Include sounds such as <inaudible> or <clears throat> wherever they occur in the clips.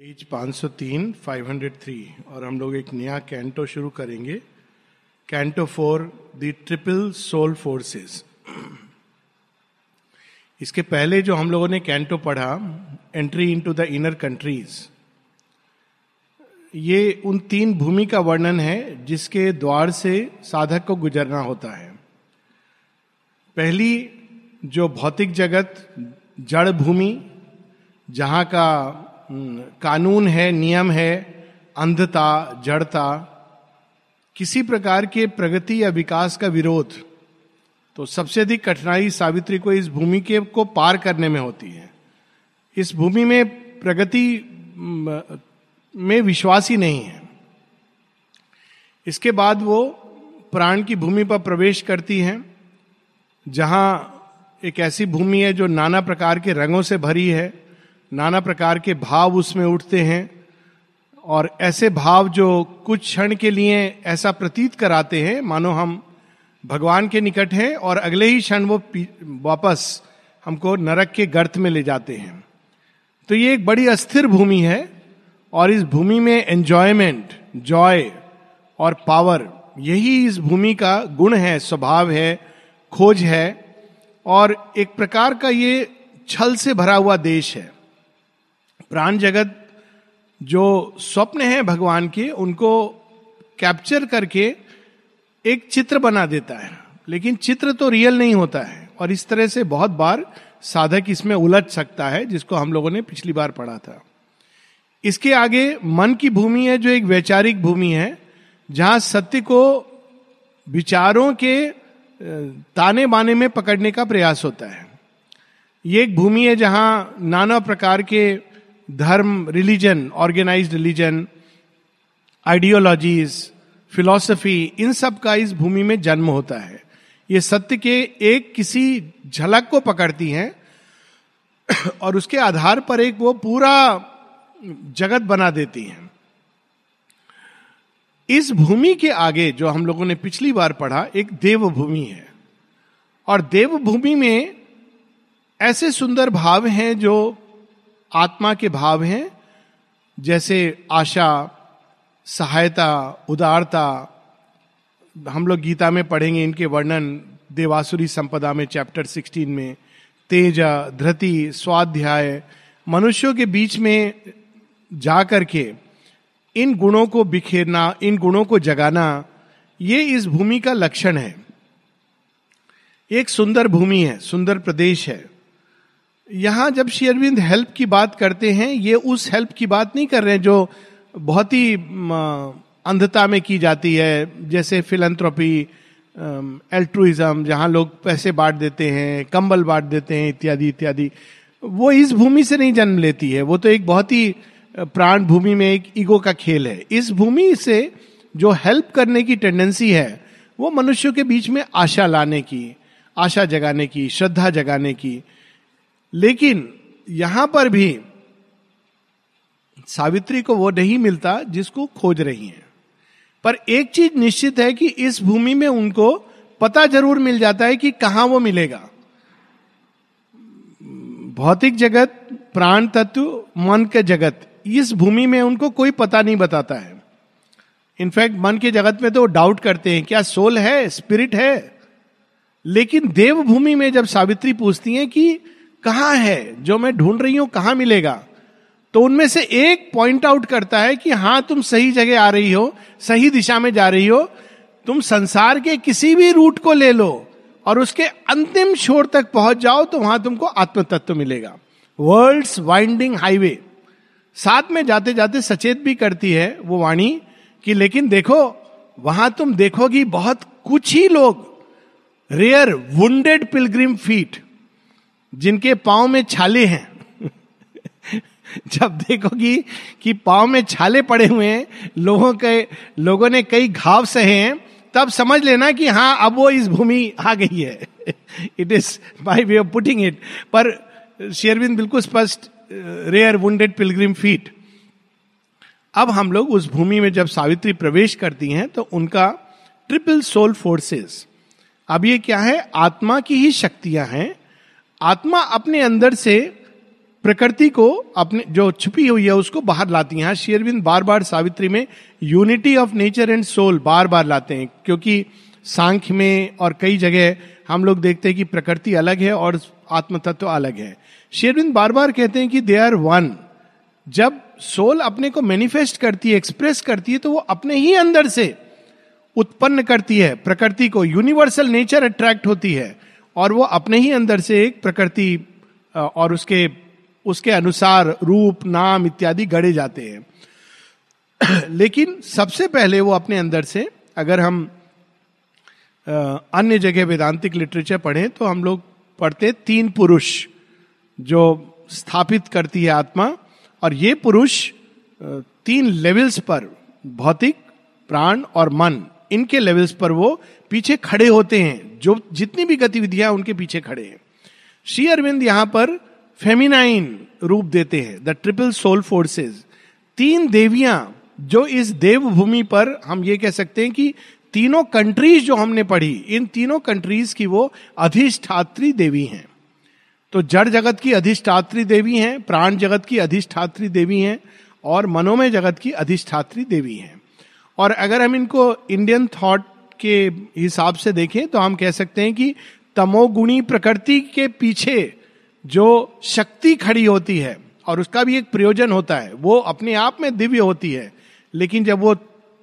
Page 503 503 और हम लोग एक नया कैंटो शुरू करेंगे। Canto four the triple soul forces इसके पहले जो हम लोगों ने कैंटो पढ़ा entry into the inner countries ये उन तीन भूमि का वर्णन है जिसके द्वार से साधक को गुजरना होता है। पहली जो भौतिक जगत, जड़ भूमि, जहाँ का कानून है, नियम है, अंधता, जड़ता, किसी प्रकार के प्रगति या विकास का विरोध तो सबसे अधिक कठिनाई सावित्री को इस भूमि के, को पार करने में होती है। इस भूमि में प्रगति, में विश्वास ही नहीं है। इसके बाद वो प्राण की भूमि पर प्रवेश करती हैं, जहाँ एक ऐसी भूमि है जो नाना प्रकार के रंगों से भरी है नाना प्रकार के भाव उसमें उठते हैं और ऐसे भाव जो कुछ क्षण के लिए ऐसा प्रतीत कराते हैं, मानो हम भगवान के निकट हैं और अगले ही क्षण वो वापस हमको नरक के गर्त में ले जाते हैं। तो ये एक बड़ी अस्थिर भूमि है और इस भूमि में एंजॉयमेंट जॉय और पावर यही इस भूमि का गुण है, स्वभाव है, खोज है और एक प्रकार का ये छल से भरा हुआ देश है। प्राण जगत जो स्वप्न है भगवान के, उनको कैप्चर करके एक चित्र बना देता है। लेकिन चित्र तो रियल नहीं होता है। और इस तरह से बहुत बार साधक इसमें उलझ सकता है, जिसको हम लोगों ने पिछली बार पढ़ा था। इसके आगे मन की भूमि है, जो एक वैचारिक भूमि है, जहाँ सत्य को विचारों के ताने बाने में पकड़ने का प्रयास होता है। ये एक भूमि है जहाँ नाना प्रकार के धर्म religion organise religion ideologies philosophy इन सब का इस भूमि में जन्म होता है। ये सत्य के एक किसी झलक को पकड़ती हैं <coughs> और उसके आधार पर एक वो पूरा जगत बना देती हैं। इस भूमि के आगे जो हम लोगों ने पिछली बार पढ़ा, एक देव भूमि है। और देव भूमि में ऐसे सुंदर भाव हैं जो आत्मा के भाव हैं, जैसे आशा, सहायता, उदारता, हम लोग गीता में पढ़ेंगे इनके वर्णन देवासुरी संपदा में चैप्टर 16 में, तेज, धृति, स्वाध्याय, मनुष्यों के बीच में जा करके इन गुणों को बिखेरना, इन गुणों को जगाना, ये इस भूमि का लक्षण है। एक सुंदर भूमि है, सुंदर प्रदेश है। यहाँ जब शेयरविंद हेल्प की बात करते हैं, ये उस हेल्प की बात नहीं कर रहे हैं जो बहुत ही अंधता में की जाती है, जैसे फिलंथ्रोपी एल्ट्रुइज्म, जहाँ लोग पैसे बांट देते हैं, कंबल बांट देते हैं, इत्यादि इत्यादि। वो इस भूमि से नहीं जन्म लेती है। वो तो एक बहुत ही प्राण भूमि में एक ईगो का खेल है। इस भूमि से जो हेल्प करने की टेंडेंसी है, वो मनुष्यों के बीच में आशा लाने की, आशा जगाने की, श्रद्धा जगाने की लेकिन यहाँ पर भी सावित्री को वो नहीं मिलता जिसको खोज रही है। पर एक चीज़ निश्चित है कि इस भूमि में उनको पता ज़रूर मिल जाता है कि कहाँ वो मिलेगा। भौतिक जगत, प्राण तत्व, मन के जगत, इस भूमि में उनको कोई पता नहीं बताता है। इनफैक्ट मन के जगत में तो डाउट करते हैं, क्या सोल है, स्पिरिट है? लेकिन देवभूमि में जब सावित्री पूछती है कि कहाँ है? जो मैं ढूंढ रही हूँ, कहाँ मिलेगा? तो उनमें से एक पॉइंट आउट करता है कि हाँ तुम सही जगह आ रही हो, सही दिशा में जा रही हो। तुम संसार के किसी भी रूट को ले लो और उसके अंतिम छोर तक पहुँच जाओ तो वहाँ तुमको आत्म तत्व मिलेगा। वर्ल्ड वाइंडिंग हाईवे साथ में जाते जाते सचेत भी करती है वो वाणी कि लेकिन देखो, वहाँ तुम देखोगी बहुत कुछ ही लोग। रेयर वुंडेड पिलग्रिम फीट जिनके पाँव में छाले हैं। <laughs> जब देखोगी कि पाँव में छाले पड़े हुए हैं, लोगों के, लोगों ने कई घाव सहे हैं, तब समझ लेना कि हाँ अब वो इस भूमि आ गई है। It is by way of putting it पर शेयरविंद बिल्कुल स्पष्ट रेयर वुंडेड पिलग्रिम फीट अब हम लोग उस भूमि में जब सावित्री प्रवेश करती हैं तो उनका ट्रिपल सोल फोर्सेस अब ये क्या है? आत्मा की ही शक्तियाँ हैं आत्मा अपने अंदर से प्रकृति को अपने, जो छुपी हुई है, उसको बाहर लाती है। शेयरविंद बार बार सावित्री में unity of nature and soul बार बार लाते हैं, क्योंकि सांख्य में और कई जगह हम लोग देखते हैं कि प्रकृति अलग है और आत्म तत्व अलग है। शेरविंद बार बार कहते हैं कि दे आर वन जब सोल अपने को मैनिफेस्ट करती है एक्सप्रेस करती है तो वो अपने ही अंदर से उत्पन्न करती है। प्रकृति को यूनिवर्सल नेचर अट्रैक्ट होती है। और वो अपने ही अंदर से एक प्रकृति और उसके उसके अनुसार रूप, नाम इत्यादि गढ़े जाते हैं। <clears throat> लेकिन सबसे पहले वो अपने अंदर से, अगर हम अन्य जगह वेदांतिक लिटरेचर पढ़ें तो हम लोग पढ़ते तीन पुरुष जो स्थापित करती है आत्मा, और ये पुरुष तीन लेवल्स पर, भौतिक, प्राण और मन। इनके लेवल्स पर वो पीछे खड़े होते हैं, जो जितनी भी गतिविधियाँ उनके पीछे खड़े हैं। श्री अरविंद यहाँ पर फेमिनाइन रूप देते हैं द ट्रिपल सोल फोर्सेस तीन देवियाँ जो इस देवभूमि पर, हम ये कह सकते हैं कि तीनों कंट्रीज़ जो हमने पढ़ी, इन तीनों कंट्रीज़ की वो अधिष्ठात्री देवी हैं। तो जड़ जगत की अधिष्ठात्री देवी हैं, प्राण जगत की अधिष्ठात्री देवी हैं, और मनोमय जगत की अधिष्ठात्री देवी हैं। और अगर हम इनको इंडियन थॉट के हिसाब से देखें तो हम कह सकते हैं कि तमोगुणी प्रकृति के पीछे जो शक्ति खड़ी होती है, और उसका भी एक प्रयोजन होता है, वो अपने आप में दिव्य होती है, लेकिन जब वो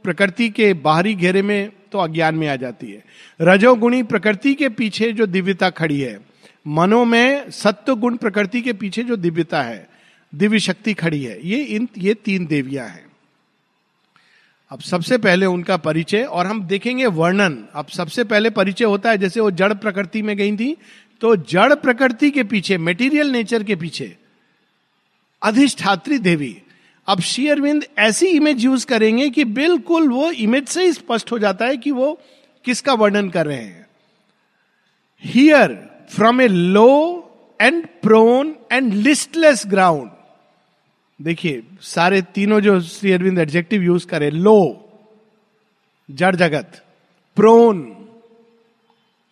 प्रकृति के बाहरी घेरे में तो अज्ञान में आ जाती है। रजोगुणी प्रकृति के पीछे जो दिव्यता खड़ी है, मनो में सत्य गुण प्रकृति के पीछे जो दिव्यता है, दिव्य शक्ति खड़ी है, ये इन, ये तीन देवियाँ हैं। अब सबसे पहले उनका परिचय, और हम देखेंगे वर्णन। अब सबसे पहले परिचय होता है, जैसे वो जड़ प्रकृति में गई थी तो जड़ प्रकृति के पीछे मेटीरियल नेचर के पीछे, अधिष्ठात्री देवी। अब श्री अरविंद ऐसी इमेज यूज़ करेंगे कि बिल्कुल वो इमेज से ही स्पष्ट हो जाता है कि वो किसका वर्णन कर रहे हैं। Here from a low and prone and listless ground देखिए, सारे तीनों जो श्री अरविंद एडजेक्टिव यूज़ करे लो, जड़ जगत प्रोन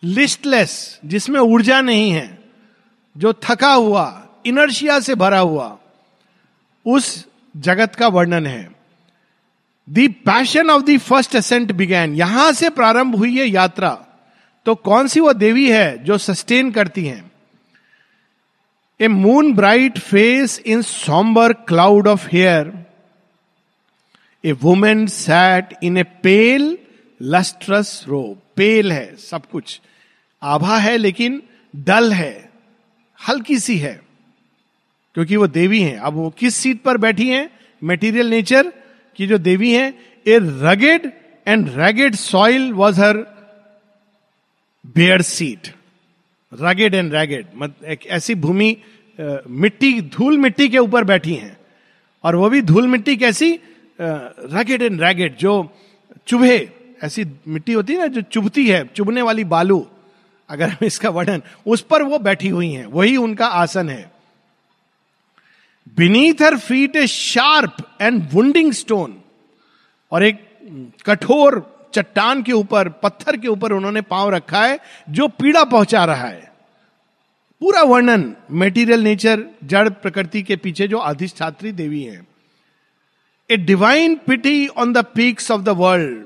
लिस्टलेस जिसमें ऊर्जा नहीं है, जो थका हुआ इनर्शिया से भरा हुआ, उस जगत का वर्णन है। The passion of the first ascent began यहाँ से प्रारंभ हुई है यात्रा। तो कौन सी वो देवी है जो सस्टेन करती हैं? A moon bright face in sombre cloud of hair a woman sat in a pale lustrous robe pale है, सब कुछ। आभा है, लेकिन डल है। हल्की सी है। क्योंकि वो देवी हैं। अब वो किस सीट पर बैठी हैं? मेटीरियल नेचर की जो देवी हैं a rugged and rugged soil was her bare seat rugged and ragged mat, एक ऐसी भूमि मिट्टी, धूल मिट्टी के ऊपर बैठी हैं। और वो भी धूल मिट्टी कैसी? रगेड एंड रैगेड जो चुभे, ऐसी मिट्टी होती है ना, जो चुभती है, चुभने वाली बालू, अगर हम इसका वर्णन, उस पर वो बैठी हुई हैं, वही उनका आसन है। Beneath her feet a sharp and wounding stone और एक कठोर चट्टान के ऊपर पत्थर के ऊपर उन्होंने पाँव रखा है जो पीड़ा पहुँचा रहा है। पूरा वर्णन मेटीरियल नेचर जड़ प्रकृति के पीछे जो अधिष्ठात्री देवी है। A divine pity on the peaks of the world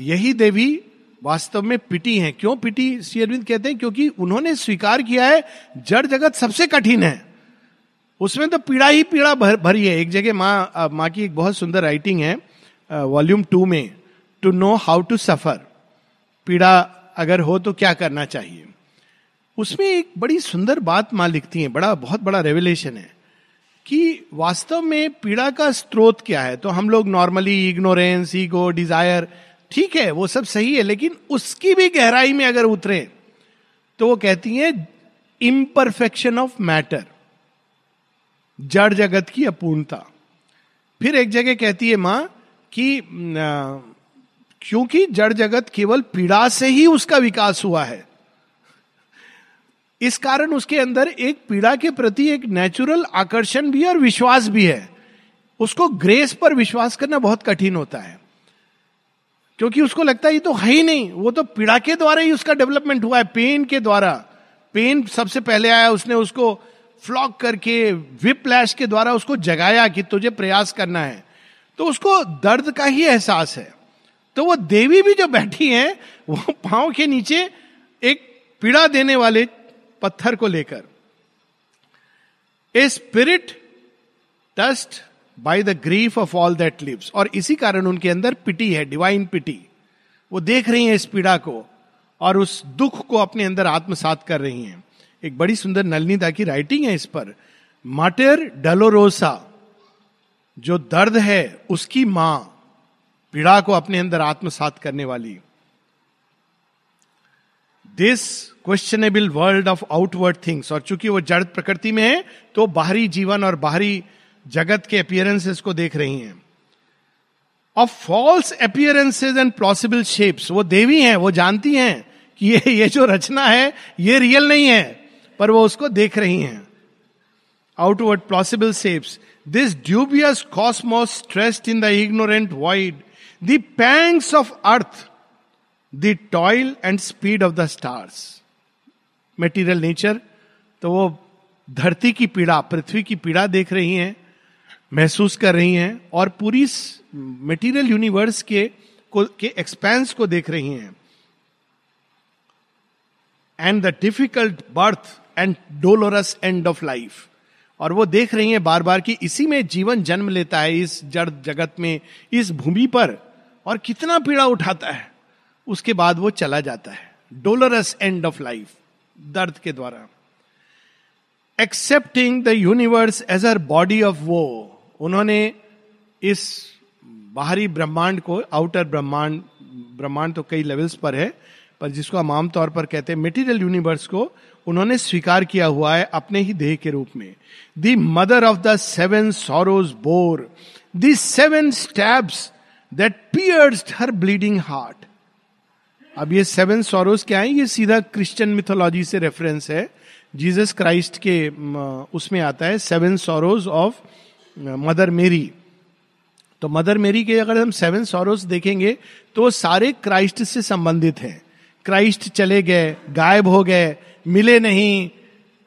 यही देवी वास्तव में पिटी है। क्यों पिटी श्री अरविंद कहते हैं? क्योंकि उन्होंने स्वीकार किया है जड़ जगत सबसे कठिन है। उसमें तो पीड़ा ही पीड़ा भर, भरी है। एक जगह माँ माँ की एक बहुत सुंदर राइटिंग है। वॉल्यूम टू में to know how to suffer पीड़ा अगर हो तो क्या करना चाहिए? उसमें एक बड़ी सुंदर बात माँ लिखती है बड़ा, बहुत बड़ा रेवलेशन है कि वास्तव में पीड़ा का स्रोत क्या है? तो हम लोग नॉर्मली इग्नोरेंस ईगो डिज़ायर ठीक है, वो सब सही है, लेकिन उसकी भी गहराई में अगर उतरे तो वो कहती है इम्परफेक्शन ऑफ़ मैटर जड़ जगत की अपूर्णता। फिर एक जगह कहती है माँ कि क्योंकि जड़ जगत केवल पीड़ा से ही उसका विकास हुआ है। इस कारण उसके अंदर एक पीड़ा के प्रति एक नेचुरल आकर्षण भी और विश्वास भी है। उसको ग्रेस पर विश्वास करना बहुत कठिन होता है। क्योंकि उसको लगता है ये तो है ही नहीं, वो तो पीड़ा के द्वारा ही उसका डेवलपमेंट हुआ है पेन के द्वारा। पेन सबसे पहले आया, उसने उसको फ्लॉक करके विप्लैश के द्वारा उसको जगाया कि तुझे प्रयास करना है। तो उसको दर्द का ही एहसास है। तो वो देवी भी जो बैठी है, वो पाँव के नीचे एक पीड़ा देने वाले पत्थर को लेकर। A spirit touched by the grief of all that lives और इसी कारण उनके अंदर पिटी है डिवाइन पिटी। वो देख रही हैं इस पीड़ा को और उस दुख को अपने अंदर आत्मसात कर रही हैं। एक बड़ी सुंदर नलनीता की राइटिंग है इस पर। माटर डलोरोसा जो दर्द है, उसकी माँ पीड़ा को अपने अंदर आत्मसात करने वाली। This questionable world of outward things और चूँकि वो जड़ प्रकृति में है तो बाहरी जीवन और बाहरी जगत के अपियरेंसेस को देख रही हैं। Of false appearances and plausible shapes वो देवी हैं, वो जानती हैं कि ये ये जो रचना है, ये रियल नहीं है, पर वो उसको देख रही हैं। Outward plausible shapes this dubious cosmos stretched in the ignorant void the pangs of earth the toil and speed of the stars material nature तो वो धरती की पीड़ा, पृथ्वी की पीड़ा देख रही हैं, महसूस कर रही हैं, और पूरी मेटीरियल यूनिवर्स के, को, के एक्सपेंस को देख रही हैं। And the difficult birth and dolorous end of life और वो देख रही हैं बार बार कि इसी में जीवन जन्म लेता है इस जड़ जगत में, इस भूमि पर, और कितना पीड़ा उठाता है। उसके बाद वो चला जाता है। डोलरस एंड ऑफ़ लाइफ, दर्द के द्वारा। Accepting the universe as her body of woe, उन्होंने इस बाहरी ब्रह्मांड को, आउटर ब्रह्मांड ब्रह्मांड तो कई लेवल्स पर है, पर जिसको हम आमतौर पर कहते हैं मेटीरियल यूनिवर्स को उन्होंने स्वीकार किया हुआ है अपने ही देह के रूप में। The mother of the seven sorrows bore the seven stabs that pierce her bleeding heart अब ये सेवन सोरोज क्या है? ये सीधा क्रिश्चियन मिथोलॉजी से रेफरेंस है। जीसस क्राइस्ट के उसमें आता है सेवन सोरोज ऑफ़ मदर मेरी तो मदर मेरी के अगर हम सेवन सोरोज देखेंगे तो सारे क्राइस्ट से संबंधित हैं। क्राइस्ट चले गए, गायब हो गए मिले नहीं,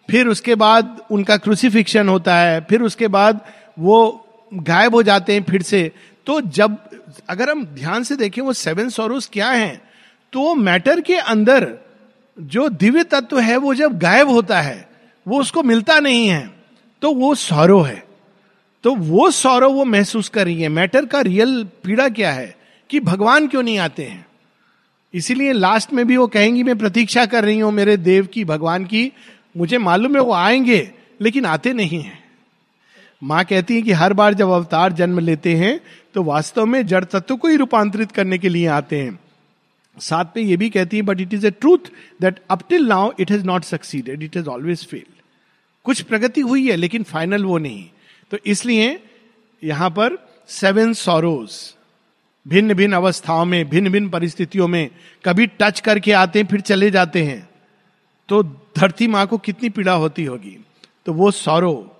फिर उसके बाद उनका क्रूसिफिक्शन होता है, फिर उसके बाद वो गायब हो जाते हैं फिर से। तो जब, अगर हम ध्यान से देखें वो सेवन सोरोस क्या हैं तो मैटर के अंदर जो दिव्य तत्व है, वो जब गायब होता है, वो उसको मिलता नहीं है तो वो सौरव है। तो वो सौरव वो महसूस कर रही है। मैटर का रियल पीड़ा क्या है कि भगवान क्यों नहीं आते हैं? इसीलिए लास्ट में भी वो कहेंगी, मैं प्रतीक्षा कर रही हूँ मेरे देव की, भगवान की। मुझे मालूम है वो आएँगे, लेकिन आते नहीं हैं. माँ कहती है कि हर बार जब अवतार जन्म लेते हैं तो वास्तव में जड़ तत्व को ही रूपांतरित करने के लिए आते हैं। साथ में ये भी कहती है but it is a truth that up till now it has not succeeded it has always fail कुछ प्रगति हुई है, लेकिन फाइनल वो नहीं। तो इसलिए यहाँ पर सेवन सोरोज भिन्न भिन्न अवस्थाओं में भिन्न भिन्न परिस्थितियों में कभी टच करके आते हैं, फिर चले जाते हैं तो धरती माँ को कितनी पीड़ा होती होगी। तो वो sorrow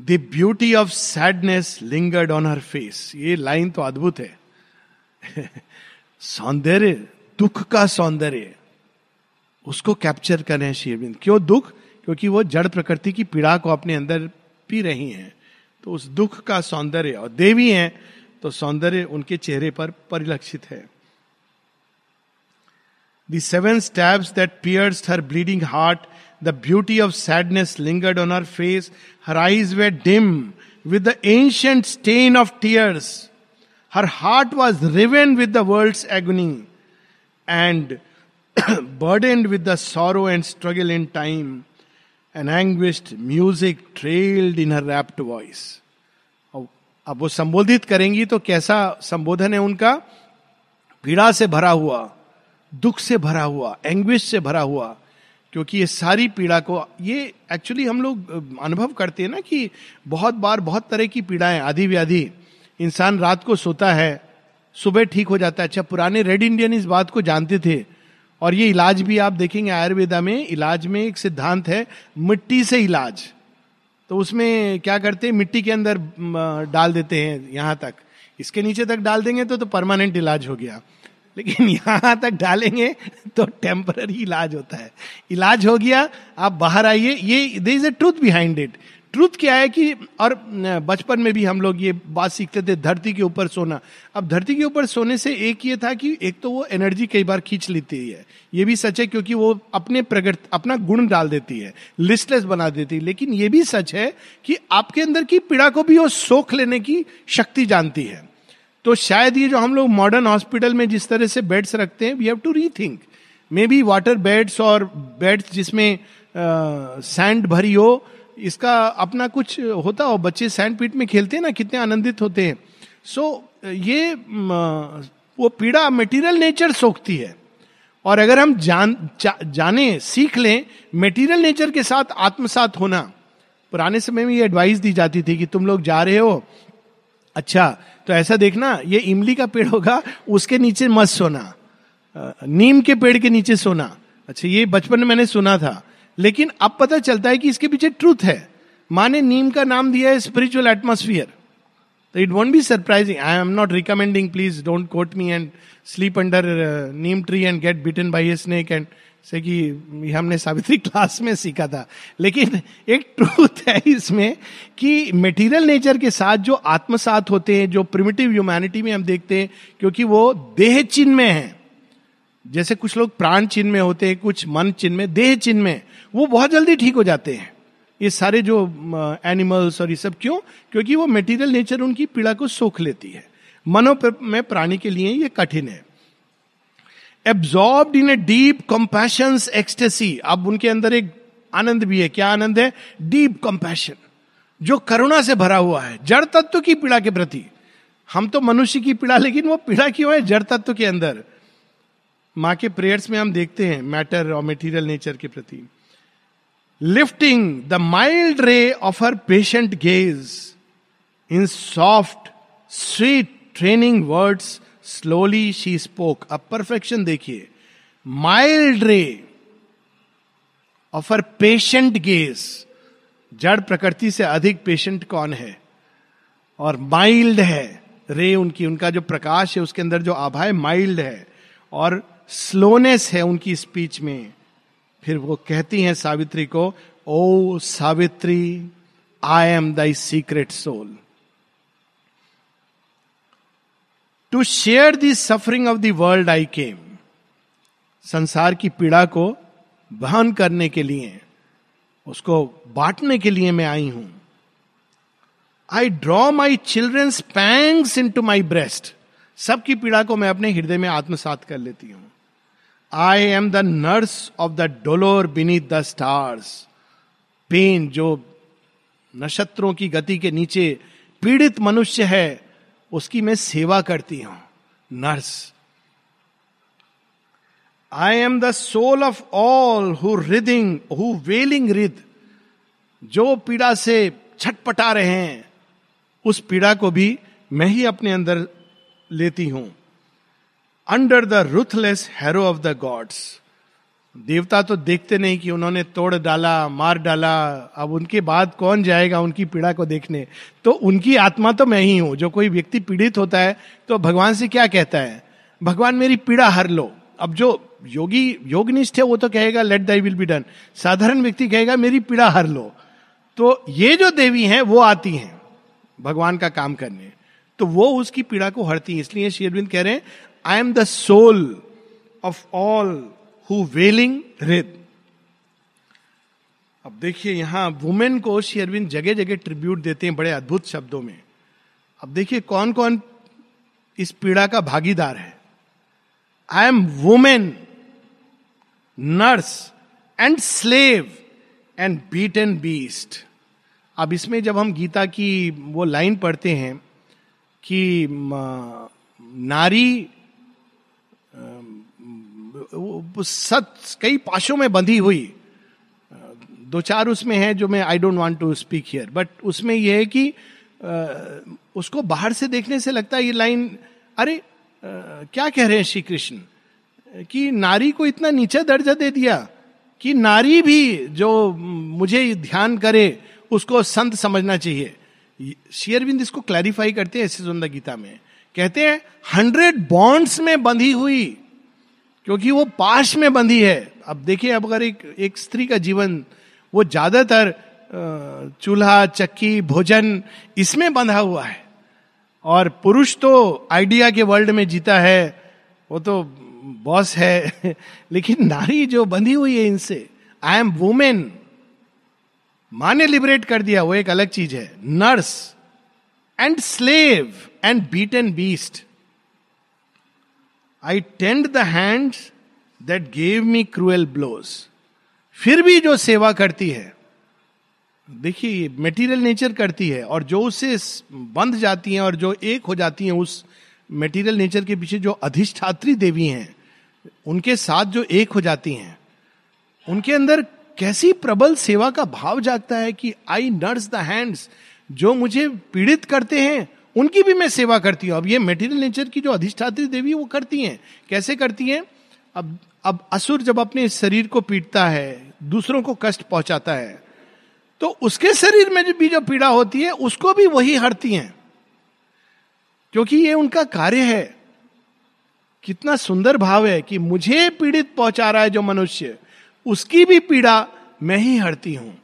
the beauty of sadness lingered on her face ये लाइन तो अद्भुत है। <laughs> सौंदर्य, दुख का सौंदर्य, उसको कैप्चर करें शेरविंद। क्यों दुख? क्योंकि वो जड़ प्रकृति की पीड़ा को अपने अंदर पी रही हैं। तो उस दुख का सौंदर्य, और देवी हैं तो सौंदर्य उनके चेहरे पर परिलक्षित है। The stabs that pierce her bleeding heart the beauty of sadness lingered on her face her eyes were dim with the ancient stain of tears her heart was riven with the world agony and burdened with the sorrow and struggle in time. An anguished music trailed in her rapt voice अब वो संबोधित करेंगी तो कैसा संबोधन है उनका? पीड़ा से भरा हुआ, दुख से भरा हुआ एंग्विश से भरा हुआ, क्योंकि ये सारी पीड़ा को, ये एक्चुअली हम लोग अनुभव करते हैं ना कि बहुत बार बहुत तरह की पीड़ाएँ, आधी व्याधि, इंसान रात को सोता है, सुबह ठीक हो जाता है। अच्छा पुराने रेड इंडियन इस बात को जानते थे और ये इलाज भी आप देखेंगे आयुर्वेदा में, इलाज में एक सिद्धांत है, मिट्टी से इलाज। तो उसमें क्या करते हैं? मिट्टी के अंदर डाल देते हैं, यहाँ तक। इसके नीचे तक डाल देंगे तो तो परमानेंट इलाज हो गया। लेकिन <laughs> यहाँ तक डालेंगे तो टेम्पररी इलाज होता है। इलाज हो गया, आप बाहर आइए, ये there is a truth behind it truth क्या है कि, और बचपन में भी हम लोग ये बात सीखते थे, धरती के ऊपर सोना। अब धरती के ऊपर सोने से एक ये था कि एक तो वो एनर्जी कई बार खींच लेती है। ये भी सच है क्योंकि वो अपने प्रगट, अपना गुण डाल देती है लिस्टलेस बना देती है। लेकिन ये भी सच है कि आपके अंदर की पीड़ा को भी वो सोख लेने की शक्ति जानती है। तो शायद ये जो हम लोग मॉडर्न हॉस्पिटल में जिस तरह से बेड्स रखते हैं we have to rethink maybe water beds और बेड्स जिसमें सैंड भरी हो इसका अपना कुछ होता हो बच्चे सैंड पीट में खेलते हैं ना कितने आनंदित होते हैं। सो so, ये वो पीड़ा मेटीरियल नेचर सोखती है। और अगर हम जान जा, जाने सीख लें मेटीरियल नेचर के साथ आत्मसात होना पुराने समय में ये एडवाइस दी जाती थी कि तुम लोग जा रहे हो अच्छा तो ऐसा देखना ये इमली का पेड़ होगा उसके नीचे मत सोना नीम के पेड़ के नीचे सोना। अच्छा ये बचपन में मैंने सुना था। लेकिन अब पता चलता है कि इसके पीछे ट्रूथ है। माँ ने नीम का नाम दिया है स्पिरिचुअल एटमोस्फियर तो it won't be surprising I am not recommending please don't quote me and sleep under neem tree and get bitten by a snake and say कि हमने सावित्री क्लास में सीखा था। लेकिन एक ट्रूथ है इसमें कि मेटीरियल नेचर के साथ जो आत्मसात होते हैं, जो प्रिमिटिव ह्यूमैनिटी में हम देखते हैं, क्योंकि वो देह चिन्ह में है। जैसे कुछ लोग प्राण चिन्ह में होते हैं, कुछ मन चिन्ह में, देह चिन्ह में, वो बहुत जल्दी ठीक हो जाते हैं। ये सारे जो एनिमल्स और ये सब क्यों? क्योंकि वो मेटीरियल नेचर उनकी पीड़ा को सोख लेती है। मनो में प्राणी के लिए ये कठिन है। Absorb in a deep compassion ecstasy अब उनके अंदर एक आनंद भी है। क्या आनंद है? डीप कंपैशन जो करुणा से भरा हुआ है, जड़ तत्व की पीड़ा के प्रति। हम तो मनुष्य की पीड़ा, लेकिन वो पीड़ा क्यों है? जड़ तत्व के अंदर। माँ के प्रेयर्स में हम देखते हैं मैटर और मेटीरियल नेचर के प्रति। Lifting the mild ray of her patient gaze in soft sweet training words slowly she spoke अब परफेक्शन देखिए। Mild ray of her patient gaze जड़ प्रकृति से अधिक पेशेंट कौन है? और माइल्ड है। रे उनकी, उनका जो प्रकाश है, उसके अंदर जो आभा है माइल्ड है। और स्लोनेस है उनकी स्पीच में। फिर वो कहती हैं सावित्री को, O Savitri I am thy secret soul to share the suffering of the world I came संसार की पीड़ा को बहन करने के लिए, उसको बांटने के लिए मैं आई हूँ। I draw my children's pangs into my breast सबकी पीड़ा को मैं अपने हृदय में आत्मसात कर लेती हूँ। I am the nurse of the dolour beneath the stars pain जो नक्षत्रों की गति के नीचे पीड़ित मनुष्य है, उसकी मैं सेवा करती हूँ। Nurse I am the soul of all who writhing who wailing writhe जो पीड़ा से छटपटा रहे हैं, उस पीड़ा को भी मैं ही अपने अंदर लेती हूँ। Under the ruthless harrow of the gods देवता तो देखते नहीं कि उन्होंने तोड़ डाला, मार डाला, अब उनके बाद कौन जाएगा उनकी पीड़ा को देखने? तो उनकी आत्मा तो मैं ही हूँ, जो कोई व्यक्ति पीड़ित होता है तो भगवान से क्या कहता है? भगवान मेरी पीड़ा हर लो। अब जो योगी, योगनिष्ठ है, वो तो कहेगा let thy will be done साधारण व्यक्ति कहेगा, मेरी पीड़ा हर लो। तो ये जो देवी हैं, वो आती हैं भगवान का काम करने। तो वो उसकी पीड़ा को हरती है। इसलिए शेरविंद कह रहे हैं I am the soul of all who wailing writhe अब देखिए यहाँ वुमेन को श्री अरविंद जगह जगह ट्रिब्यूट देते हैं बड़े अद्भुत शब्दों में। अब देखिए कौन कौन इस पीड़ा का भागीदार है। I am woman nurse and slave and beat and beast अब इसमें जब हम गीता की वो लाइन पढ़ते हैं कि नारी सत, कई पाशों में बंधी हुई। दो चार उसमें है जो मैं I don't want to speak here but उसमें यह है कि उसको बाहर से देखने से लगता है ये लाइन, अरे क्या कह रहे हैं श्री कृष्ण? कि नारी को इतना नीचा दर्जा दे दिया कि नारी भी जो मुझे ध्यान करे, उसको संत समझना चाहिए। शेयरविंद इसको क्लैरिफाई करते हैं सुंदर गीता में। कहते हैं हंड्रेड बॉन्ड्स में बंधी हुई क्योंकि वो पाश में बंधी है। अब देखिए, अब अगर एक एक स्त्री का जीवन वो ज़्यादातर चूल्हा, चक्की, भोजन इसमें बंधा हुआ है। और पुरुष तो आइडिया के वर्ल्ड में जीता है, वो तो बॉस है। <laughs> लेकिन नारी जो बंधी हुई है इनसे आई एम वुमेन माँ ने लिबरेट कर दिया, वो एक अलग चीज़ है। Nurse and slave and beat and beast I tend the hand that gave me cruel blows फिर भी जो सेवा करती है, देखिए मेटीरियल नेचर करती है और जो उससे बंध जाती हैं और जो एक हो जाती हैं, उस मेटीरियल नेचर के पीछे जो अधिष्ठात्री देवी हैं, उनके साथ जो एक हो जाती हैं, उनके अंदर कैसी प्रबल सेवा का भाव जागता है कि आई नर्स द हैंड्स जो मुझे पीड़ित करते हैं उनकी भी मैं सेवा करती हूँ। अब ये मेटीरियल नेचर की जो अधिष्ठात्री देवी वो करती हैं। कैसे करती हैं? अब अब असुर जब अपने शरीर को पीटता है, दूसरों को कष्ट पहुंचाता है तो उसके शरीर में भी जो पीड़ा होती है, उसको भी वही हरती हैं। क्योंकि ये उनका कार्य है। कितना सुंदर भाव है कि मुझे पीड़ित पहुँचा रहा है जो मनुष्य, उसकी भी पीड़ा मैं ही हरती हूँ।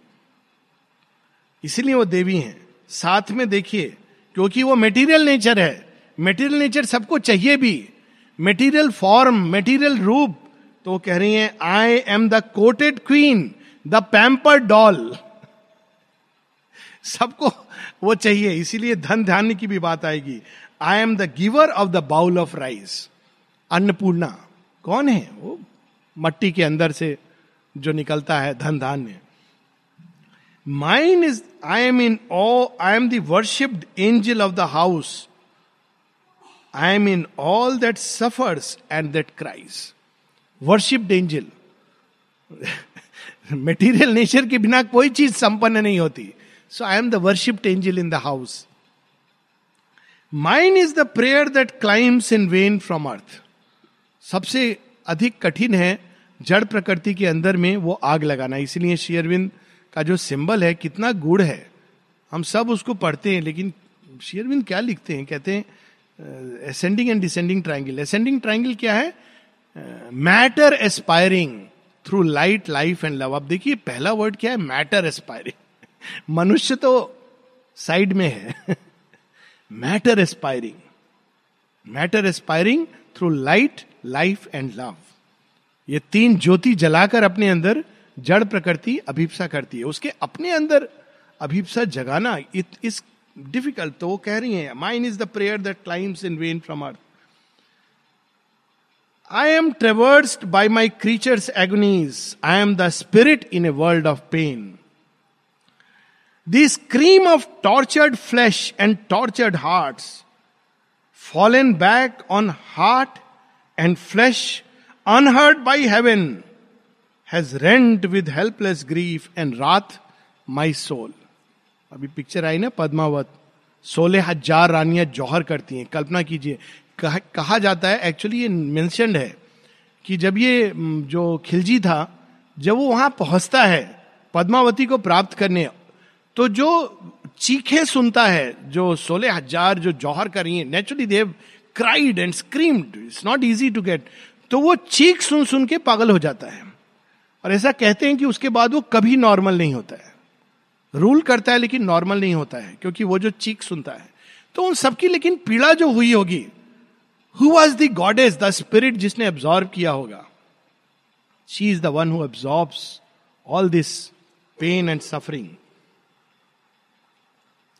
इसलिए वो देवी हैं। साथ में देखिए क्योंकि वो मेटीरियल नेचर है। मेटीरियल नेचर सबको चाहिए भी। मेटीरियल फॉर्म मेटीरियल रूप तो वो कह रही है I am the courted queen the pamper doll सबको वो चाहिए, इसीलिए धन धान्य की भी बात आएगी। I am the giver of the bowl of rice Annapurna, कौन है? वो मट्टी के अंदर से जो निकलता है धन धान्य। Mine is I am in O I am worshipped angel of the house I am in all that suffers and that cries worshipped angel material nature के बिना कोई चीज़ संपन्न नहीं होती। So I am the worshipped angel in the house mine is the prayer that climbs in vain from earth सबसे अधिक कठिन है जड़ प्रकृति के अंदर में वो आग लगाना। इसलिए शेयरविंद का जो सिंबल है, कितना गुड़ है। हम सब उसको पढ़ते हैं, लेकिन शेयरविंद क्या लिखते हैं? कहते हैं ascending and descending triangle ascending triangle क्या है? Matter aspiring through light life and love अब देखिए, पहला वर्ड क्या है? मैटर एस्पायरिंग <laughs> मनुष्य तो साइड में है। Matter aspiring matter aspiring through light life and love ये तीन ज्योति जलाकर अपने अंदर जड़ प्रकृति अभिप्सा करती है। उसके अपने अंदर अभिप्सा जगाना इट इज़ डिफ़िकल्ट तो वो कह रही है mine is the prayer that climbs in vain from earth I am traversed by my creatures agonies I am the spirit in a world of pain The scream of tortured flesh and tortured heart fallen back on heart and flesh unheard by heaven, has rent with helpless grief and wrath my soul. अभी picture आई ना पद्मावत। सोलह हज़ार रानियाँ जौहर करती हैं। कल्पना कीजिए। कहा, कहा जाता है एक्चुअली ये मेंशनड है कि जब ये जो खिलजी था जब वो वहाँ पहुँचता है पद्मावती को प्राप्त करने तो जो चीखे सुनता है जो सोलह हज़ार जो जौहर कर रही है naturally they cried and screamed it's not easy to get तो वो चीख सुन सुन के पागल हो जाता है। और ऐसा कहते हैं कि उसके बाद वो कभी नॉर्मल नहीं होता है। रूल करता है लेकिन नॉर्मल नहीं होता है, क्योंकि वो जो चीख सुनता है। तो उन सबकी लेकिन पीड़ा जो हुई होगी who was the goddess the spirit जिसने एब्जॉर्व किया होगा? She is the one who absorbs all this pain and suffering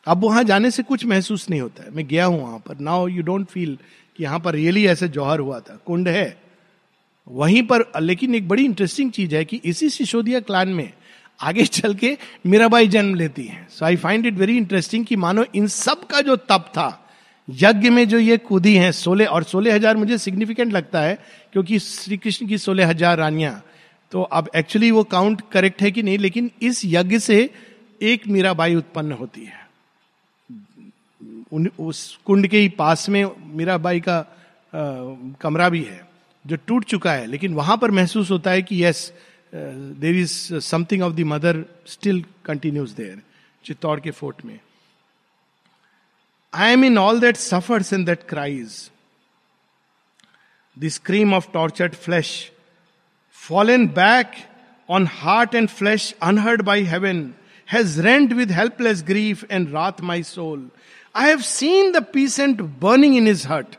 अब वहाँ जाने से कुछ महसूस नहीं होता है। मैं गया हूँ वहाँ पर। नाउ यू डोंट फील कि यहाँ पर रियली ऐसे जौहर हुआ था। कुंड है। वहीं पर लेकिन एक बड़ी इंटरेस्टिंग चीज़ है कि इसी सिसोदिया क्लान में आगे चल के मीराबाई जन्म लेती है। So I find it very interesting कि मानो इन सब का जो तप था यज्ञ में जो ये कूदी हैं सोलह और सोलह हज़ार मुझे सिग्निफिकेंट लगता है क्योंकि श्री कृष्ण की सोलह हज़ार रानियाँ। तो अब एक्चुअली वो काउंट करेक्ट है कि नहीं लेकिन इस यज्ञ से एक मीराबाई उत्पन्न होती है। उन उस कुंड के ही पास में मीराबाई का आ, कमरा भी है। जो टूट चुका है, लेकिन वहाँ पर महसूस होता है कि yes there is something of the mother still continues there Chittor के फोर्ट में I am in all that suffer in that cries the scream of tortured flesh fallen back on heart and flesh unheard by heaven has rent with helpless grief and wrath my soul I have seen the peasant burning in his hut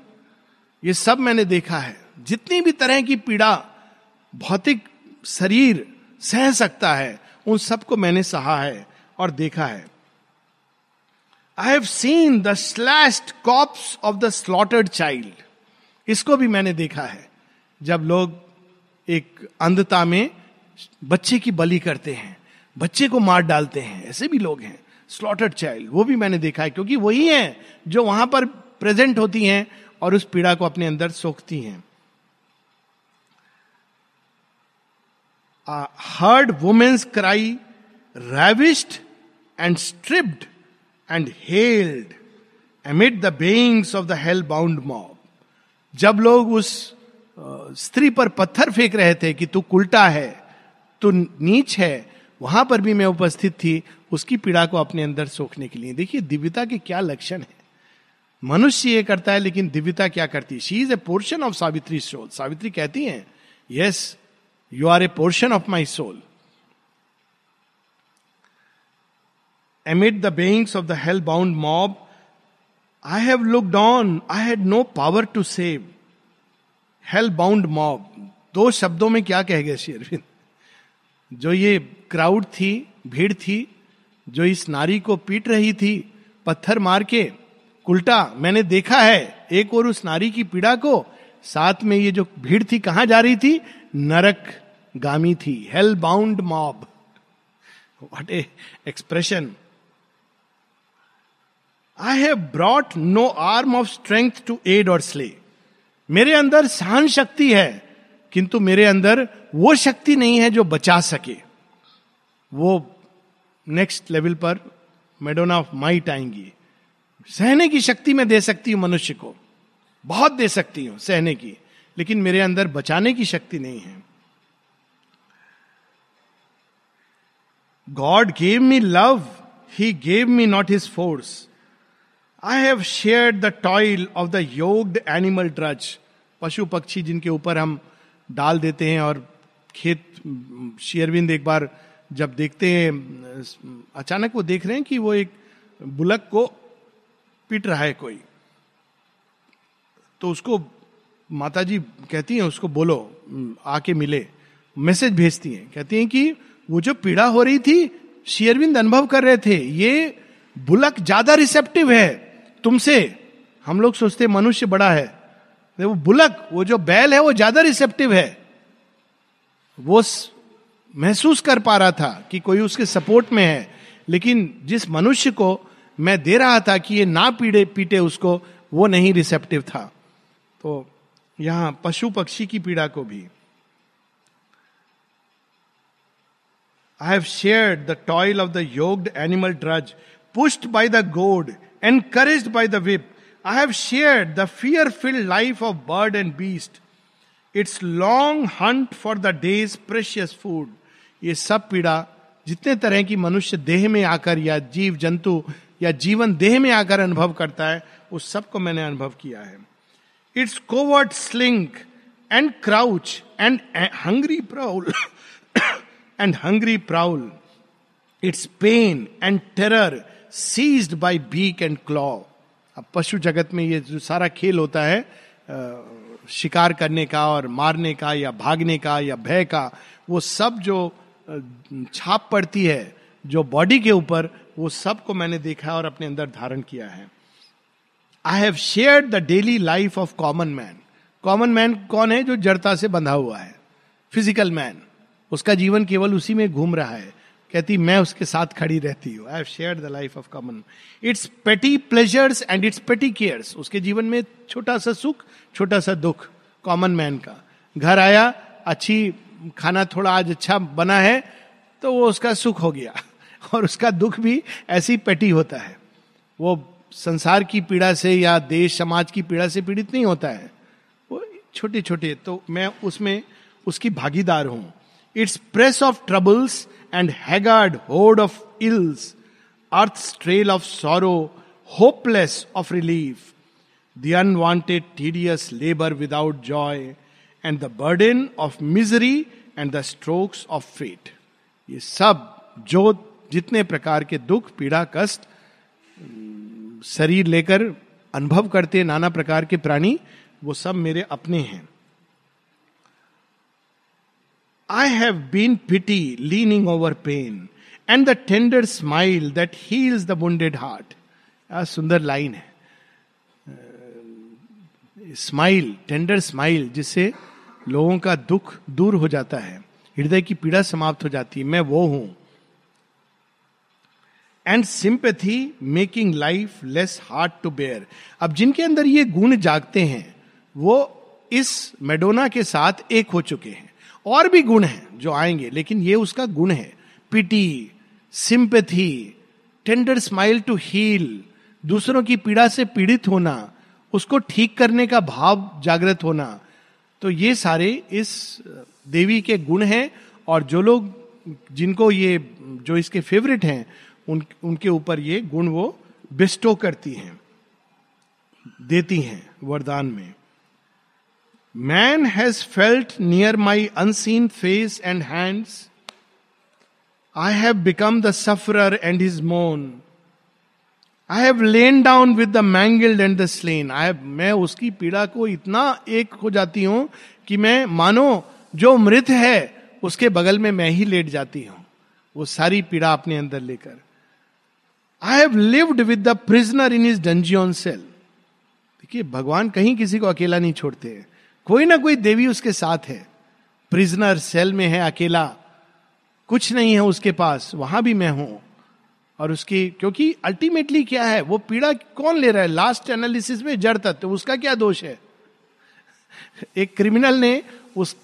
ये सब मैंने देखा है। जितनी भी तरह की पीड़ा, भौतिक शरीर सह सकता है, उन सबको मैंने सहा है और देखा है। I have seen the slashed corpse of the slaughtered child इसको भी मैंने देखा है, जब लोग एक अंधता में बच्चे की बलि करते हैं, बच्चे को मार डालते हैं, ऐसे भी लोग हैं स्लॉटर्ड चाइल्ड वो भी मैंने देखा है, क्योंकि वही है जो वहाँ पर प्रेजेंट होती हैं और उस पीड़ा को अपने अंदर सोखती हैं। Heard women's cry ravished and stripped and haled amid the beings of the hell bound mob जब लोग उस स्त्री पर पत्थर फेंक रहे थे कि तू उल्टा है, तू नीच है, वहाँ पर भी मैं उपस्थित थी, उसकी पीड़ा को अपने अंदर सोखने के लिए। देखिए, दिव्यता के क्या लक्षण है। मनुष्य ये करता है, लेकिन दिव्यता क्या करती है? She is a portion of Savitri soul Savitri कहती है yes you are a portion of my soul amid the beings of the hell bound mob, I have looked on, I had no power to save. Hell bound mob दो शब्दों में क्या कह गए शेरविंद जो ये क्राउड थी भीड़ थी जो इस नारी को पीट रही थी पत्थर मार के उल्टा मैंने देखा है एक और उस नारी की पीड़ा को साथ में ये जो भीड़ थी कहाँ जा रही थी? नरक गामी थी hell bound mob what a expression I have brought no arm of strength to aid और स्ले मेरे अंदर सहन शक्ति है, किंतु मेरे अंदर वो शक्ति नहीं है जो बचा सके। वो नेक्स्ट लेवल पर मेडोना ऑफ़ माइट आएँगी। सहने की शक्ति मैं दे सकती हूँ मनुष्य को। बहुत दे सकती हूँ सहने की। लेकिन मेरे अंदर बचाने की शक्ति नहीं है। God gave me love he gave me not his force I have share the toil of the yoked animal drudge पशु पक्षी जिनके ऊपर हम डाल देते हैं और खेत शेयरविंद एक बार जब देखते हैं, अचानक वो देख रहे हैं कि वो एक बुलक को पीट रहा है कोई। तो उसको माता जी कहती हैं उसको, बोलो आके मिले। मैसेज भेजती हैं। कहती हैं कि, वो जो पीड़ा हो रही थी, शेयरविंद अनुभव कर रहे थे, ये बुलक ज़्यादा रिसेप्टिव है तुमसे। हम लोग सोचते मनुष्य बड़ा है। वो बुलक, वो जो बैल है, वो ज़्यादा रिसेप्टिव है। वो महसूस कर पा रहा था कि कोई उसके सपोर्ट में है। लेकिन जिस मनुष्य को मैं दे रहा था कि ये ना पीड़े, पीटे उसको, वो नहीं रिसेप्टिव था। तो यहाँ पशु पक्षी की पीड़ा को भी। I have share the toil of the yoked animal drudge pushed by the goad encourage by the whip, I have shared the fear filled life of bird and beast, its long hunt for the day's precious food. ये सब पीड़ा जितने तरह की मनुष्य देह में आकर या जीव जंतु या जीवन देह में आकर अनुभव करता है उस सबको मैंने अनुभव किया है। Its covert slink and crouch and hungry prowl and hungry prowl its pain and terror seized by beak and claw अब पशु जगत में ये जो सारा खेल होता है शिकार करने का और मारने का या भागने का या भय का, वो सब जो छाप पड़ती है, जो बॉडी के ऊपर, वो सबको मैंने देखा और अपने अंदर धारण किया है। I have share the daily life of common man common man कौन है जो जड़ता से बंधा हुआ है? फ़िज़िकल मैन उसका जीवन केवल उसी में घूम रहा है। कहती, मैं उसके साथ खड़ी रहती हूँ। I have share the life of common its petty pleasures and its petty cares उसके जीवन में छोटा सा सुख, छोटा सा दुख कॉमन मैन का। घर आया, अच्छी, खाना थोड़ा आज अच्छा बना है तो वो उसका सुख हो गया। <laughs> और उसका दुख भी ऐसी पेटी होता है। वो संसार की पीड़ा से या देश समाज की पीड़ा से पीड़ित नहीं होता है। वो छोटे छोटे तो मैं उसमें उसकी भागीदार हूँ। Its press of troubles and haggard horde of ills, earth's trail of sorrow, hopeless of relief the unwanted tedious labour without joy and the burden of misery and the strokes of fate ये सब जो जितने प्रकार के दुख पीड़ा कष्ट शरीर लेकर अनुभव करते नाना प्रकार के प्राणी, वो सब मेरे अपने हैं। I have been pity leaning over pain and the tender smile that heals the wounded heart सुंदर लाइन है। स्माइल टेंडर स्माइल जिससे लोगों का दुख दूर हो जाता है। हृदय की पीड़ा समाप्त हो जाती है। मैं वो हूँ। And sympathy making life less hard to bear अब जिनके अंदर ये गुण जागते हैं, वो इस मेडोना के साथ एक हो चुके हैं। और भी गुण हैं जो आएँगे, लेकिन ये उसका गुण है। Pity sympathy tender smile to heal दूसरों की पीड़ा से पीड़ित होना, उसको ठीक करने का भाव जागृत होना। तो ये सारे इस, देवी के गुण हैं, और जो लोग जिनको ये, जो इसके फेवरेट हैं उन, उनके ऊपर ये गुण वो बिस्टो करती हैं, देती हैं वरदान में। Man has felt near my unseen face and hands I have become the sufferer and his moan I have lain down with the mangled and the slain I मैं उसकी पीड़ा को इतना एक हो जाती हूँ कि मैं, मानो जो मृत है, उसके बगल में मैं ही लेट जाती हूँ। वो सारी पीड़ा अपने अंदर लेकर। I have lived with the prisoner in his dungeon cell देखिए, भगवान कहीं किसी को अकेला नहीं छोड़ते हैं। कोई ना कोई देवी उसके साथ है। प्रिजनर सेल में है अकेला। कुछ नहीं है उसके पास। वहाँ भी मैं हूँ। और उसकी, क्योंकि अल्टीमेटली क्या है? वो पीड़ा कौन ले रहा है? लास्ट एनालिसिस में जड़ तत्व तो उसका क्या दोष है? <laughs> एक क्रिमिनल ने उस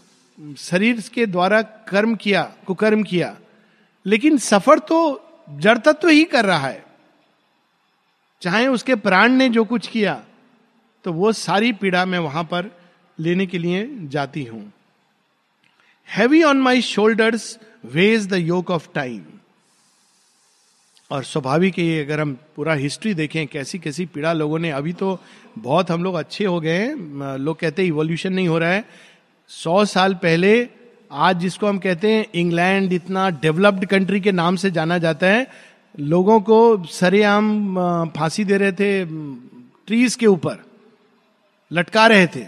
शरीर के द्वारा कर्म किया, कुकर्म किया। लेकिन सफ़र तो जड़ तत्व तो ही कर रहा है। चाहे उसके प्राण ने जो कुछ किया तो वो सारी पीड़ा मैं वहाँ पर लेने के लिए जाती हूँ। Heavy on my shoulders weighs the yoke of time और स्वाभाविक है अगर हम पूरा हिस्ट्री देखें कैसी कैसी पीड़ा लोगों ने, अभी तो बहुत हम लोग अच्छे हो गए हैं। लोग कहते हैं इवोल्यूशन नहीं हो रहा है। सौ साल पहले, आज जिसको हम कहते हैं इंग्लैंड इतना डेवलप्ड कंट्री के नाम से जाना जाता है लोगों को सरेआम फांसी दे रहे थे ट्रीज के ऊपर, लटका रहे थे।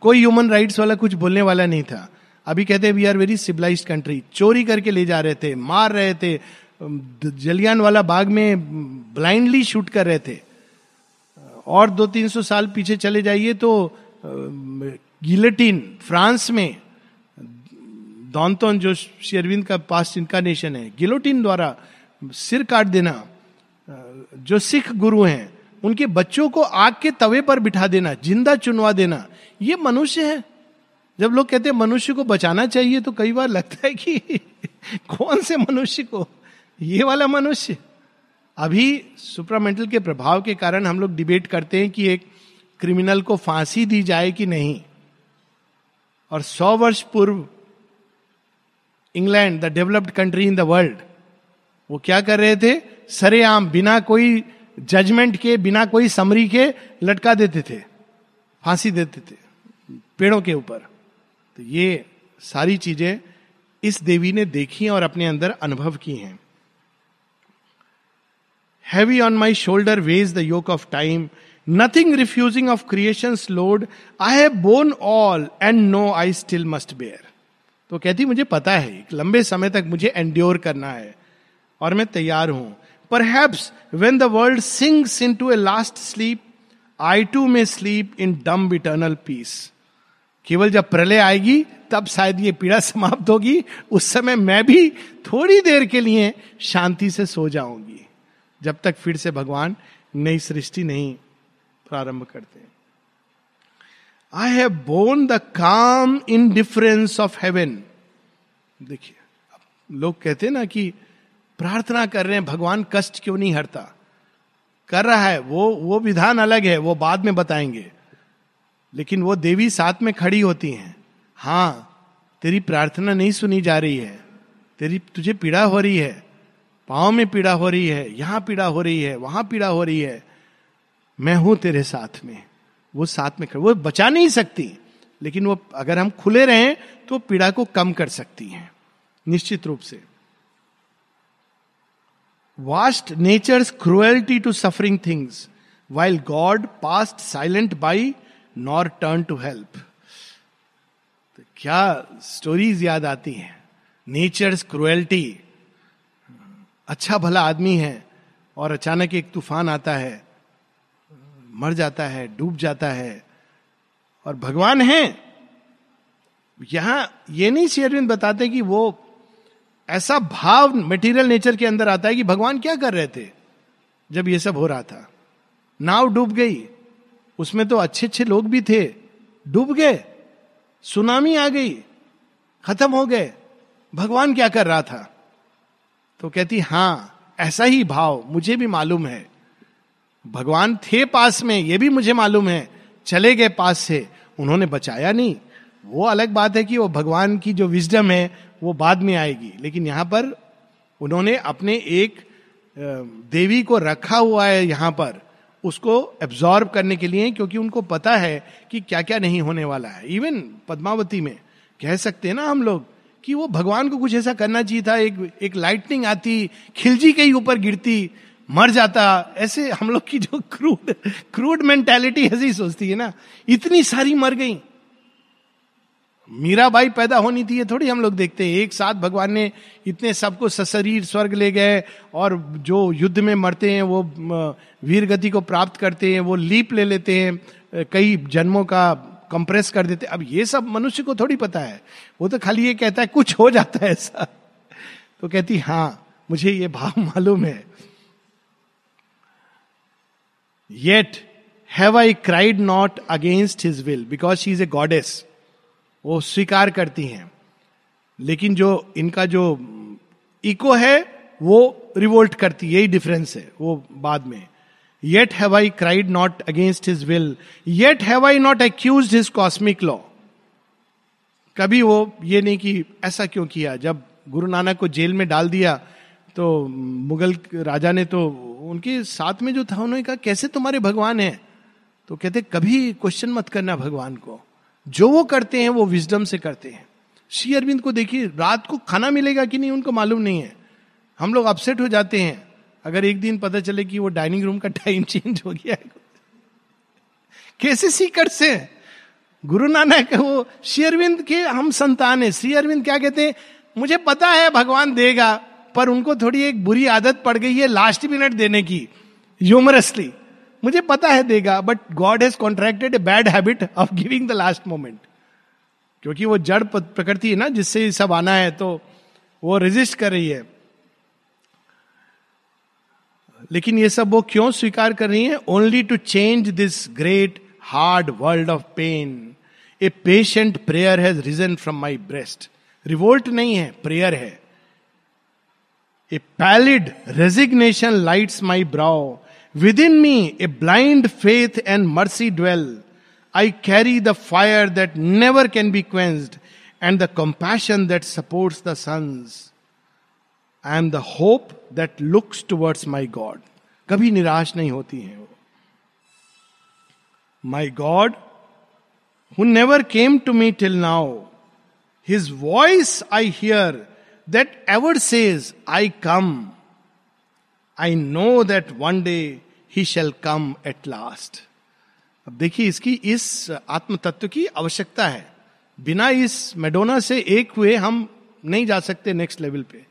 कोई ह्यूमन राइट्स वाला कुछ बोलने वाला नहीं था। अभी कहते we are very civilise country चोरी करके ले जा रहे थे, मार रहे थे जलियान वाला बाग में ब्लाइंडली शूट कर रहे थे। और दो तीन सौ साल पीछे चले जाइए तो गिलेटिन, फ्रांस में दौनतोन जो शेरविंद का पास इनकानेशन है, गिलोटिन द्वारा सिर काट देना, जो सिख गुरु हैं, उनके बच्चों को आग के तवे पर बिठा देना, ज़िंदा चुनवा देना, ये मनुष्य है। जब लोग कहते हैं मनुष्य को बचाना चाहिए तो कई बार लगता है कि <laughs> कौन से मनुष्य को? ये वाला मनुष्य। अभी सुप्रामेंटल के प्रभाव के कारण हम लोग डिबेट करते हैं कि एक क्रिमिनल को फांसी दी जाए कि नहीं। और सौ वर्ष पूर्व, England, the developed country in the world वो क्या कर रहे थे? सरेआम, बिना कोई जजमेंट के, बिना कोई समरी के लटका देते थे, फांसी देते थे, पेड़ों के ऊपर। तो ये सारी चीज़ें इस देवी ने देखी और अपने अंदर अनुभव की हैं। Heavy on my shoulder weighs the yoke of time nothing refusing of creation load I have borne all and now I still must bear तो कहती, मुझे पता है लंबे समय तक मुझे एंड्योर करना है। और मैं तैयार हूँ। Perhaps when the world sinks into a last sleep I too may sleep in dumb eternal peace केवल जब प्रलय आएगी, तब शायद ये पीड़ा समाप्त होगी। उस समय मैं भी थोड़ी देर के लिए शांति से सो जाऊँगी। जब तक फिर से भगवान नई सृष्टि नहीं प्रारंभ करते आई हैव बोन द काम इन डिफरेंस ऑफ़ हेवन देखिए लोग कहते हैं ना कि प्रार्थना कर रहे हैं, भगवान कष्ट क्यों नहीं हरता कर रहा है, वो वो विधान अलग है, वो बाद में बताएँगे। लेकिन वो देवी साथ में खड़ी होती हैं। हाँ तेरी प्रार्थना नहीं सुनी जा रही है। तेरी, तुझे पीड़ा हो रही है। पाँव में पीड़ा हो रही है, यहाँ पीड़ा हो रही है, वहाँ पीड़ा हो रही है। मैं हूँ तेरे साथ में। वो साथ में खड़ी, वो बचा नहीं सकती। लेकिन वो, अगर हम खुले रहें तो पीड़ा को कम कर सकती हैं, निश्चित रूप से। Vast nature's cruelty to suffering things while God past silent by nor turn to help क्या स्टोरीज याद आती हैं? नेचर्स क्रुएल्टी अच्छा भला आदमी है और अचानक एक तूफ़ान आता है, मर जाता है, डूब जाता है, और भगवान है। यहाँ ये नहीं शेयरविंद बताते कि वो ऐसा भाव मटेरियल नेचर के अंदर आता है कि भगवान क्या कर रहे थे जब ये सब हो रहा था। नाव डूब गई। उसमें तो अच्छे अच्छे लोग भी थे। डूब गए। सुनामी आ गई। खत्म हो गए। भगवान क्या कर रहा था? तो कहती, हाँ, ऐसा ही भाव मुझे भी मालूम है। भगवान थे पास में, ये भी मुझे मालूम है। चले गए पास से। उन्होंने बचाया नहीं। वो अलग बात है कि वो भगवान की जो विजडम है, वो बाद में आएगी। लेकिन यहाँ पर उन्होंने अपने एक देवी को रखा हुआ है यहाँ पर। उसको एब्जॉर्ब करने के लिए, क्योंकि उनको पता है कि क्या क्या नहीं होने वाला है। इवन पद्मावती में कह सकते हैं ना हम लोग कि वो भगवान को कुछ ऐसा करना चाहिए था। एक एक लाइटनिंग आती, खिलजी के ही ऊपर गिरती, मर जाता। ऐसे हम लोग की जो क्रूड क्रूड मेंटेलिटी ऐसी सोचती है ना। इतनी सारी मर गई। मीराबाई पैदा होनी थी, ये थोड़ी हम लोग देखते हैं। एक साथ भगवान ने इतने सबको सशरीर स्वर्ग ले गए और जो युद्ध में मरते हैं, वो वीर गति को प्राप्त करते हैं, वो लीप ले लेते हैं कई जन्मों का कंप्रेस कर देते अब ये सब मनुष्य को थोड़ी पता है। वो तो खाली ये कहता है, कुछ हो जाता है ऐसा। तो कहती हाँ मुझे ये भाव <laughs> मालूम है। Yet have I cried not against his will because she is a goddess वो स्वीकार करती हैं। लेकिन जो इनका जो इको है, वो रिवोल्ट करती है। यही डिफरेंस है वो बाद में। Yet have I cried not against his will yet have I not accuse his cosmic law कभी वो ये नहीं कि ऐसा क्यों किया? जब गुरु नानक को जेल में डाल दिया तो मुगल राजा ने तो उनके साथ में जो था, उन्होंने कहा, कैसे तुम्हारे भगवान है? तो कहते, कभी क्वेश्चन मत करना भगवान को। जो वो करते हैं, वो विजडम से करते हैं। श्री अरविंद को देखिए, रात को खाना मिलेगा कि नहीं, उनको मालूम नहीं है। हम लोग अपसेट हो जाते हैं। अगर एक दिन पता चले कि वो डाइनिंग रूम का टाइम चेंज <laughs> हो गया है। कैसे सीकर से? गुरु नानक, वो श्री अरविंद के हम संतान है। श्री अरविंद क्या कहते हैं? मुझे पता है, भगवान देगा, पर उनको थोड़ी एक बुरी आदत पड़ गई है लास्ट मिनट देने की ह्यूमरसली मुझे पता है देगा but God has contracted a bad habit of giving the last moment क्योंकि वो जड़ प्रकृति है ना, जिससे सब आना है तो वो रेजिस्ट कर रही है। लेकिन ये सब वो क्यों स्वीकार कर रही है? Only to change this great hard world of pain a patient prayer has risen from my breast revolt नहीं है प्रेयर है। A pallid resignation lights my brow Within me, a blind faith and mercy dwell. I carry the fire that never can be quenched and the compassion that supports the suns. I am the hope that looks towards my God. कभी निराश नहीं होती है वो My God, who never came to me till now, his voice I hear that ever says, I come. I know that one day he shall come at last अब देखिए, इसकी इस आत्म तत्व की आवश्यकता है। बिना इस मेडोना से एक हुए हम नहीं जा सकते नेक्स्ट लेवल पे।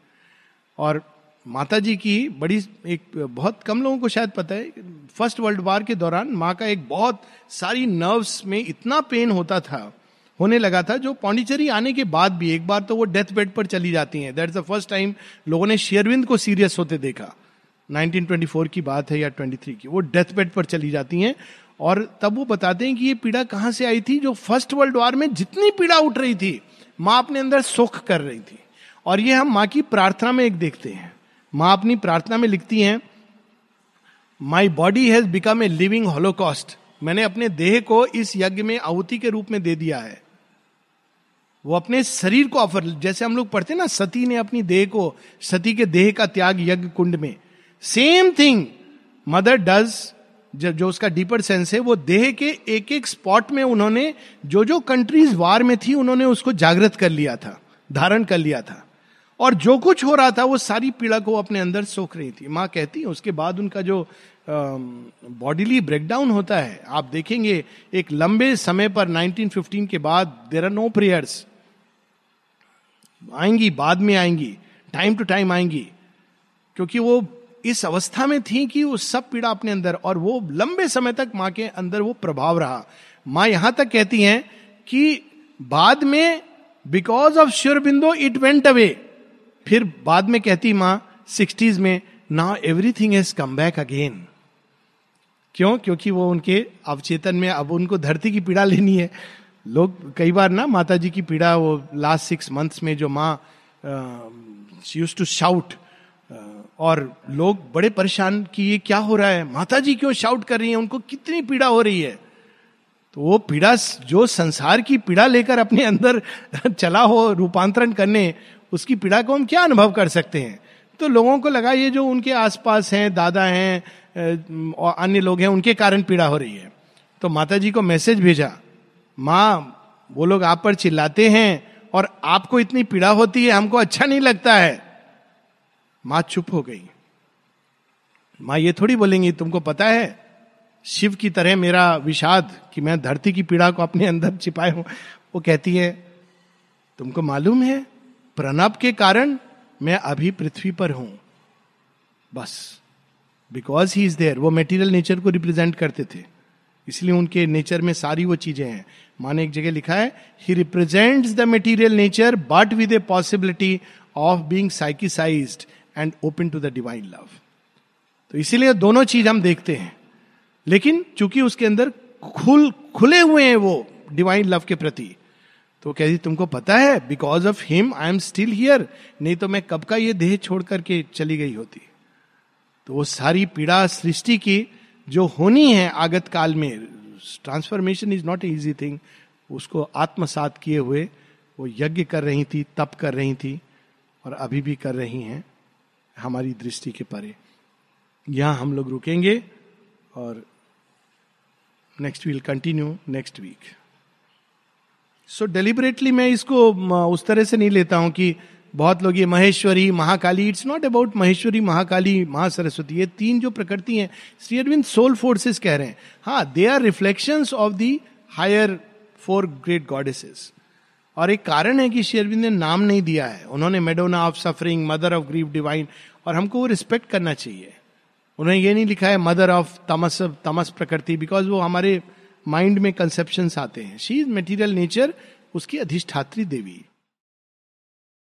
और माता जी की बड़ी एक बहुत कम लोगों को शायद पता है फ़र्स्ट वर्ल्ड वार के दौरान माँ का एक बहुत सारी नर्व्स में इतना पेन होता था, होने लगा था, जो पौंडीचेरी आने के बाद भी एक बार तो वो डेथ बेड पर चली जाती हैं। दैट द फ़र्स्ट टाइम लोगों ने शेयरविंद को सीरियस होते देखा। 1924 की बात है या 23 की, वो डेथ बेड पर चली जाती हैं और तब वो बताते हैं कि ये पीड़ा कहाँ से आई थी? जो फ़र्स्ट वर्ल्ड वॉर में जितनी पीड़ा उठ रही थी, माँ अपने अंदर सुख कर रही थी। और ये हम माँ की प्रार्थना में एक देखते हैं। माँ अपनी प्रार्थना में लिखती हैं my body has become a living holocaust मैंने अपने देह को इस यज्ञ में आहुति के रूप में दे दिया है। वो अपने शरीर को ऑफ़र जैसे हम लोग पढ़ते ना, सती ने अपनी देह को, सती के देह का त्याग यज्ञ कुंड में सेम थिंग मदर डज जब जो उसका डीपर सेंस है, वो देह के एक एक स्पॉट में उन्होंने, जो जो कंट्रीज़ वार में थी, उन्होंने उसको जागृत कर लिया था, धारण कर लिया था। और जो कुछ हो रहा था, वो सारी पीड़ा को अपने अंदर सोख रही थी। माँ कहती है उसके बाद उनका जो बॉडीली ब्रेकडाउन होता है, आप देखेंगे, एक लंबे समय पर 1915 के बाद देर आर नो प्रेयर्स आएँगी, बाद में आएँगी टाइम टू टाइम आएँगी, क्योंकि वो इस अवस्था में थी कि वो सब पीड़ा अपने अंदर और वो लंबे समय तक माँ के अंदर वो प्रभाव रहा। माँ यहाँ तक कहती हैं कि बाद में because of Sri Aurobindo it went away फिर बाद में कहती माँ सिक्सटीज में now everything has come back again क्यों? क्योंकि वो उनके अवचेतन में अब उनको धरती की पीड़ा लेनी है। लोग कई बार ना माता जी की पीड़ा वो लास्ट सिक्स मंथ्स में जो माँ यूज़ टू शाउट और लोग बड़े परेशान कि ये क्या हो रहा है? माता जी क्यों शाउट कर रही है? उनको कितनी पीड़ा हो रही है? तो वो पीड़ा, जो संसार की पीड़ा लेकर अपने अंदर <laughs> चला हो, रूपांतरण करने, उसकी पीड़ा को हम क्या अनुभव कर सकते हैं? तो लोगों को लगा ये जो उनके आसपास हैं, दादा हैं और अन्य लोग हैं, उनके कारण पीड़ा हो रही है। तो माता जी को मैसेज भेजा, माँ, वो लोग आप पर चिल्लाते हैं और आपको इतनी पीड़ा होती है, हमको अच्छा नहीं लगता है। माँ चुप हो गई। माँ ये थोड़ी बोलेंगी, तुमको पता है, शिव की तरह मेरा विषाद कि मैं धरती की पीड़ा को अपने अंदर छिपाए हूँ। वो कहती है, तुमको मालूम है, प्रणब के कारण मैं अभी पृथ्वी पर हूँ। बस बिकॉज़ ही इज़ देयर वो मेटीरियल नेचर को रिप्रेजेंट करते थे। इसलिए उनके नेचर में सारी वो चीज़ें हैं। माने एक जगह लिखा है he represent the material nature but with a possibility of being psychicised and open to the divine love तो इसीलिए दोनों चीज़ हम देखते हैं। लेकिन चूँकि उसके अंदर खुल, खुले हुए हैं वो डिवाइन लव के प्रति तो कहती तुमको पता है because of him I am still here नहीं तो मैं कब का ये देह छोड़ करके चली गई होती। तो वो सारी पीड़ा सृष्टि की जो होनी है आगत काल में transformation is not easy thing उसको आत्मसात किए हुए वो यज्ञ कर रही थी, तप कर रही थी और अभी भी कर रही हैं। हमारी दृष्टि के परे। यहाँ हम लोग रुकेंगे और next will continue next week so deliberately मैं इसको उस तरह से नहीं लेता हूँ कि बहुत लोग ये Maheshwari, Mahakali it's not about Maheshwari, Mahakali, Mahasaraswati, ये तीन जो प्रकृति हैं, श्री अरविंद सोल फोर्सेस कह रहे हैं। हाँ they are reflection of the higher four great goddesses और एक कारण है कि शेरविंद ने नाम नहीं दिया है। उन्होंने Madonna of suffering mother of grief divine और हमको वो रिस्पेक्ट करना चाहिए। उन्होंने ये नहीं लिखा है मदर ऑफ़ तमस तमस प्रकृति बिकॉज़ वो हमारे माइंड में कंसेप्शन आते हैं। शी इज़ मेटीरियल नेचर उसकी अधिष्ठात्री देवी।